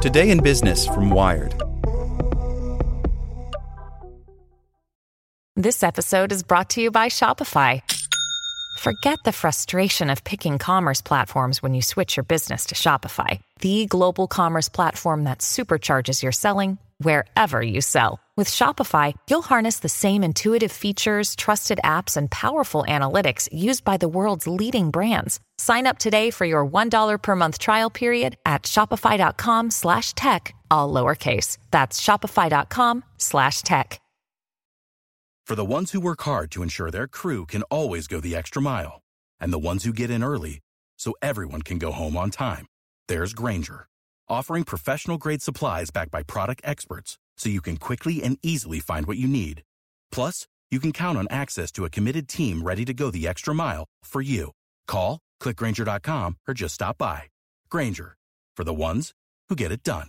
Today in Business from Wired. This episode is brought to you by Shopify. Forget the frustration of picking commerce platforms when you switch your business to Shopify, the global commerce platform that supercharges your selling wherever you sell. With Shopify, you'll harness the same intuitive features, trusted apps, and powerful analytics used by the world's leading brands. Sign up today for your $1 per month trial period at shopify.com slash tech, all lowercase. That's shopify.com slash tech. For the ones who work hard to ensure their crew can always go the extra mile, and the ones who get in early so everyone can go home on time, there's Grainger, offering professional grade supplies backed by product experts so you can quickly and easily find what you need. Plus, you can count on access to a committed team ready to go the extra mile for you. Call, click grainger.com, or just stop by. Grainger, for the ones who get it done.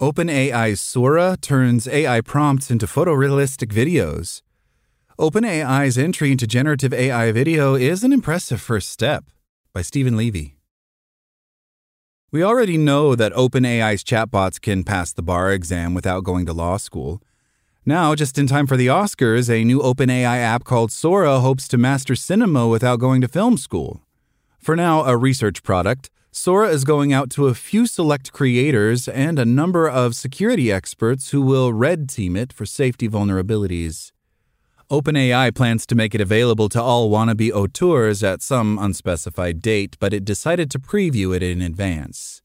OpenAI's Sora turns AI prompts into photorealistic videos. OpenAI's entry into generative AI video is an impressive first step. By Steven Levy. We already know that OpenAI's chatbots can pass the bar exam without going to law school. Now, just in time for the Oscars, a new OpenAI app called Sora hopes to master cinema without going to film school. For now, a research product, Sora is going out to a few select creators and a number of security experts who will red team it for safety vulnerabilities. OpenAI plans to make it available to all wannabe auteurs at some unspecified date, but it decided to preview it in advance.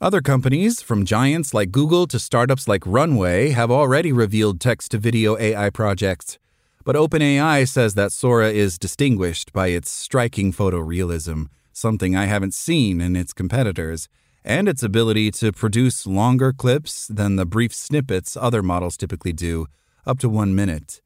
Other companies, from giants like Google to startups like Runway, have already revealed text to video AI projects. But OpenAI says that Sora is distinguished by its striking photorealism, something I haven't seen in its competitors, and its ability to produce longer clips than the brief snippets other models typically do, up to one minute.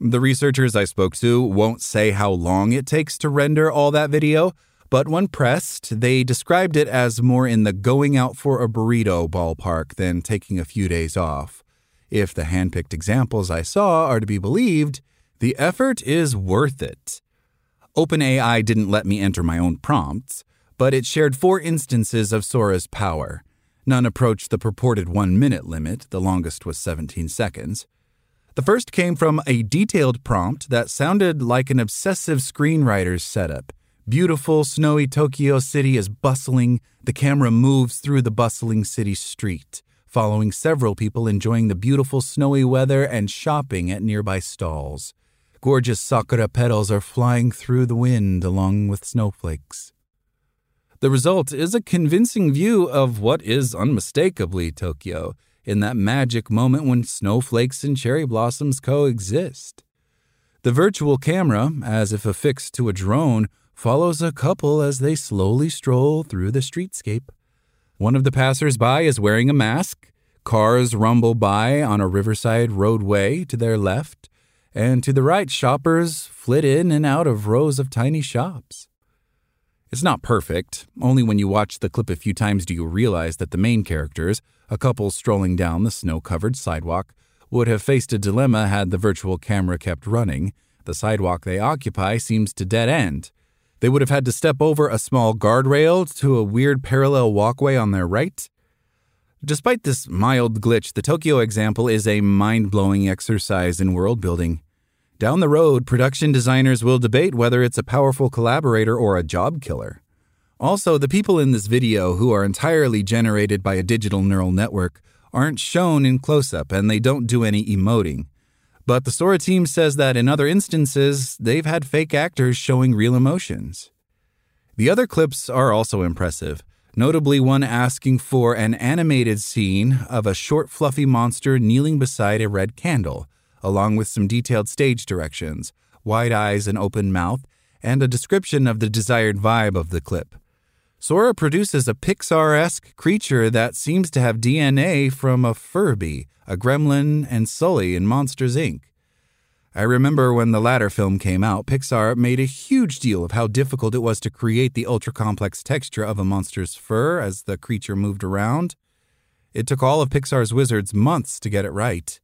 The researchers I spoke to won't say how long it takes to render all that video, but when pressed, they described it as more in the going out for a burrito ballpark than taking a few days off. If the handpicked examples I saw are to be believed, the effort is worth it. OpenAI didn't let me enter my own prompts, but it shared four instances of Sora's power. None approached the purported one minute limit, the longest was 17 seconds. The first came from a detailed prompt that sounded like an obsessive screenwriter's setup. Beautiful, snowy Tokyo City is bustling. The camera moves through the bustling city street, following several people enjoying the beautiful snowy weather and shopping at nearby stalls. Gorgeous sakura petals are flying through the wind along with snowflakes. The result is a convincing view of what is unmistakably Tokyo in that magic moment when snowflakes and cherry blossoms coexist. The virtual camera, as if affixed to a drone, follows a couple as they slowly stroll through the streetscape. One of the passers-by is wearing a mask. Cars rumble by on a riverside roadway to their left, and to the right, shoppers flit in and out of rows of tiny shops. It's not perfect. Only when you watch the clip a few times do you realize that the main characters, a couple strolling down the snow covered sidewalk, would have faced a dilemma had the virtual camera kept running. The sidewalk they occupy seems to dead end. They would have had to step over a small guardrail to a weird parallel walkway on their right. Despite this mild glitch, the Tokyo example is a mind blowing exercise in world building. Down the road, production designers will debate whether it's a powerful collaborator or a job killer. Also, the people in this video, who are entirely generated by a digital neural network, aren't shown in close up and they don't do any emoting. But the Sora team says that in other instances, they've had fake actors showing real emotions. The other clips are also impressive, notably one asking for an animated scene of a short, fluffy monster kneeling beside a red candle along with some detailed stage directions, wide eyes and open mouth, and a description of the desired vibe of the clip. Sora produces a Pixar esque creature that seems to have DNA from a Furby, a gremlin, and Sully in Monsters, Inc. I remember when the latter film came out, Pixar made a huge deal of how difficult it was to create the ultra complex texture of a monster's fur as the creature moved around. It took all of Pixar's wizards months to get it right.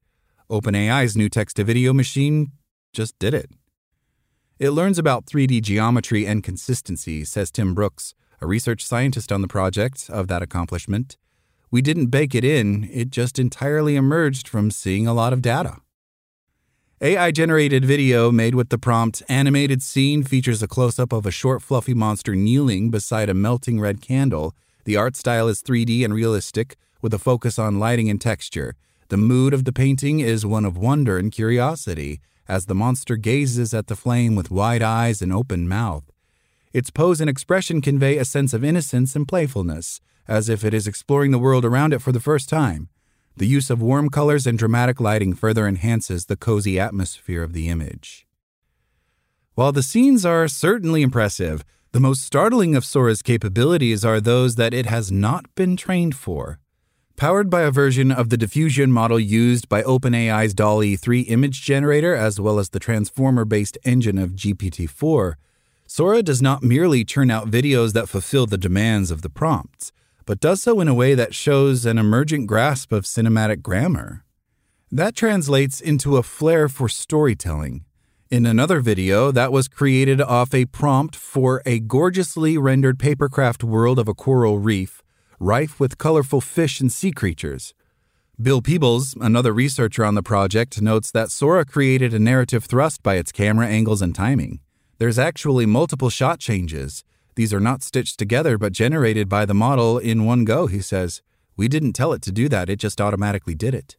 OpenAI's new text to video machine just did it. It learns about 3D geometry and consistency, says Tim Brooks, a research scientist on the project of that accomplishment. We didn't bake it in, it just entirely emerged from seeing a lot of data. AI generated video made with the prompt animated scene features a close up of a short, fluffy monster kneeling beside a melting red candle. The art style is 3D and realistic, with a focus on lighting and texture. The mood of the painting is one of wonder and curiosity as the monster gazes at the flame with wide eyes and open mouth. Its pose and expression convey a sense of innocence and playfulness, as if it is exploring the world around it for the first time. The use of warm colors and dramatic lighting further enhances the cozy atmosphere of the image. While the scenes are certainly impressive, the most startling of Sora's capabilities are those that it has not been trained for. Powered by a version of the diffusion model used by OpenAI's DALL-E 3 image generator as well as the transformer based engine of GPT 4, Sora does not merely churn out videos that fulfill the demands of the prompts, but does so in a way that shows an emergent grasp of cinematic grammar. That translates into a flair for storytelling. In another video that was created off a prompt for a gorgeously rendered papercraft world of a coral reef, rife with colorful fish and sea creatures. Bill Peebles, another researcher on the project, notes that Sora created a narrative thrust by its camera angles and timing. There's actually multiple shot changes. These are not stitched together but generated by the model in one go, he says. We didn't tell it to do that, it just automatically did it.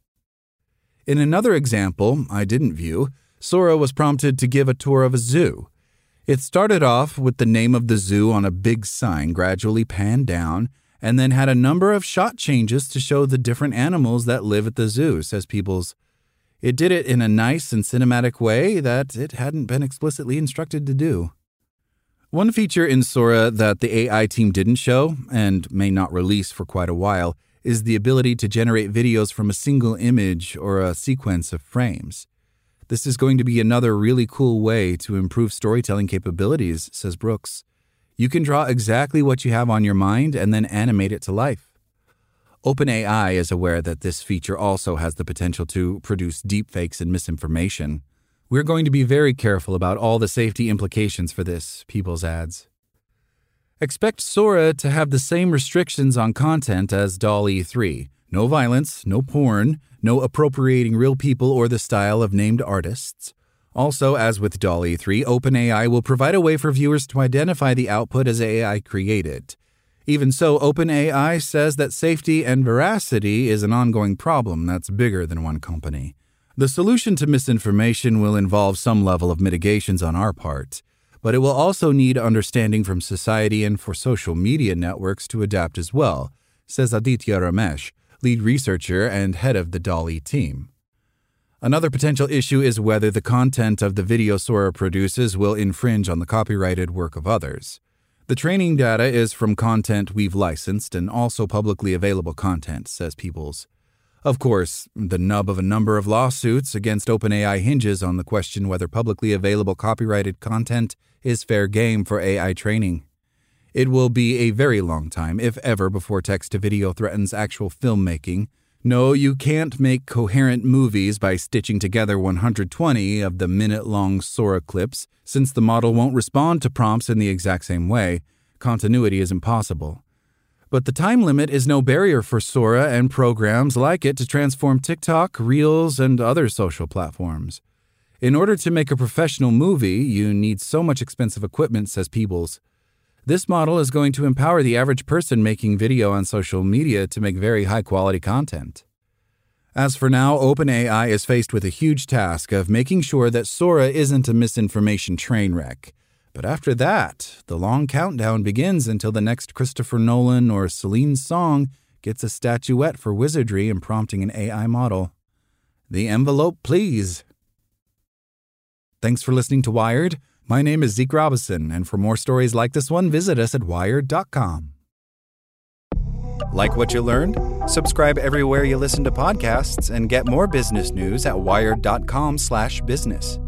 In another example I didn't view, Sora was prompted to give a tour of a zoo. It started off with the name of the zoo on a big sign, gradually panned down, and then had a number of shot changes to show the different animals that live at the zoo, says Peebles. It did it in a nice and cinematic way that it hadn't been explicitly instructed to do. One feature in Sora that the AI team didn't show, and may not release for quite a while, is the ability to generate videos from a single image or a sequence of frames. This is going to be another really cool way to improve storytelling capabilities, says Brooks. You can draw exactly what you have on your mind and then animate it to life. OpenAI is aware that this feature also has the potential to produce deepfakes and misinformation. We're going to be very careful about all the safety implications for this, Peebles adds. Expect Sora to have the same restrictions on content as DALL-E 3 no violence, no porn, no appropriating real people or the style of named artists. Also, as with DALL-E 3, OpenAI will provide a way for viewers to identify the output as AI created. Even so, OpenAI says that safety and veracity is an ongoing problem that's bigger than one company. The solution to misinformation will involve some level of mitigations on our part, but it will also need understanding from society and for social media networks to adapt as well, says Aditya Ramesh, lead researcher and head of the DALL-E team. Another potential issue is whether the content of the video Sora produces will infringe on the copyrighted work of others. The training data is from content we've licensed and also publicly available content, says Peebles. Of course, the nub of a number of lawsuits against OpenAI hinges on the question whether publicly available copyrighted content is fair game for AI training. It will be a very long time, if ever, before text to video threatens actual filmmaking, no, you can't make coherent movies by stitching together 120 of the minute long Sora clips, since the model won't respond to prompts in the exact same way. Continuity is impossible. But the time limit is no barrier for Sora and programs like it to transform TikTok, Reels, and other social platforms. In order to make a professional movie, you need so much expensive equipment, says Peebles. This model is going to empower the average person making video on social media to make very high quality content. As for now, OpenAI is faced with a huge task of making sure that Sora isn't a misinformation train wreck. But after that, the long countdown begins until the next Christopher Nolan or Celine Song gets a statuette for wizardry and prompting an AI model. The envelope, please. Thanks for listening to Wired. My name is Zeke Robinson, and for more stories like this one, visit us at wired.com. Like what you learned? Subscribe everywhere you listen to podcasts and get more business news at wired.com/business.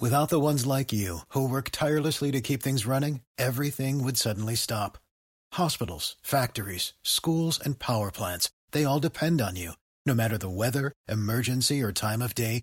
Without the ones like you who work tirelessly to keep things running, everything would suddenly stop. Hospitals, factories, schools, and power plants, they all depend on you. No matter the weather, emergency, or time of day,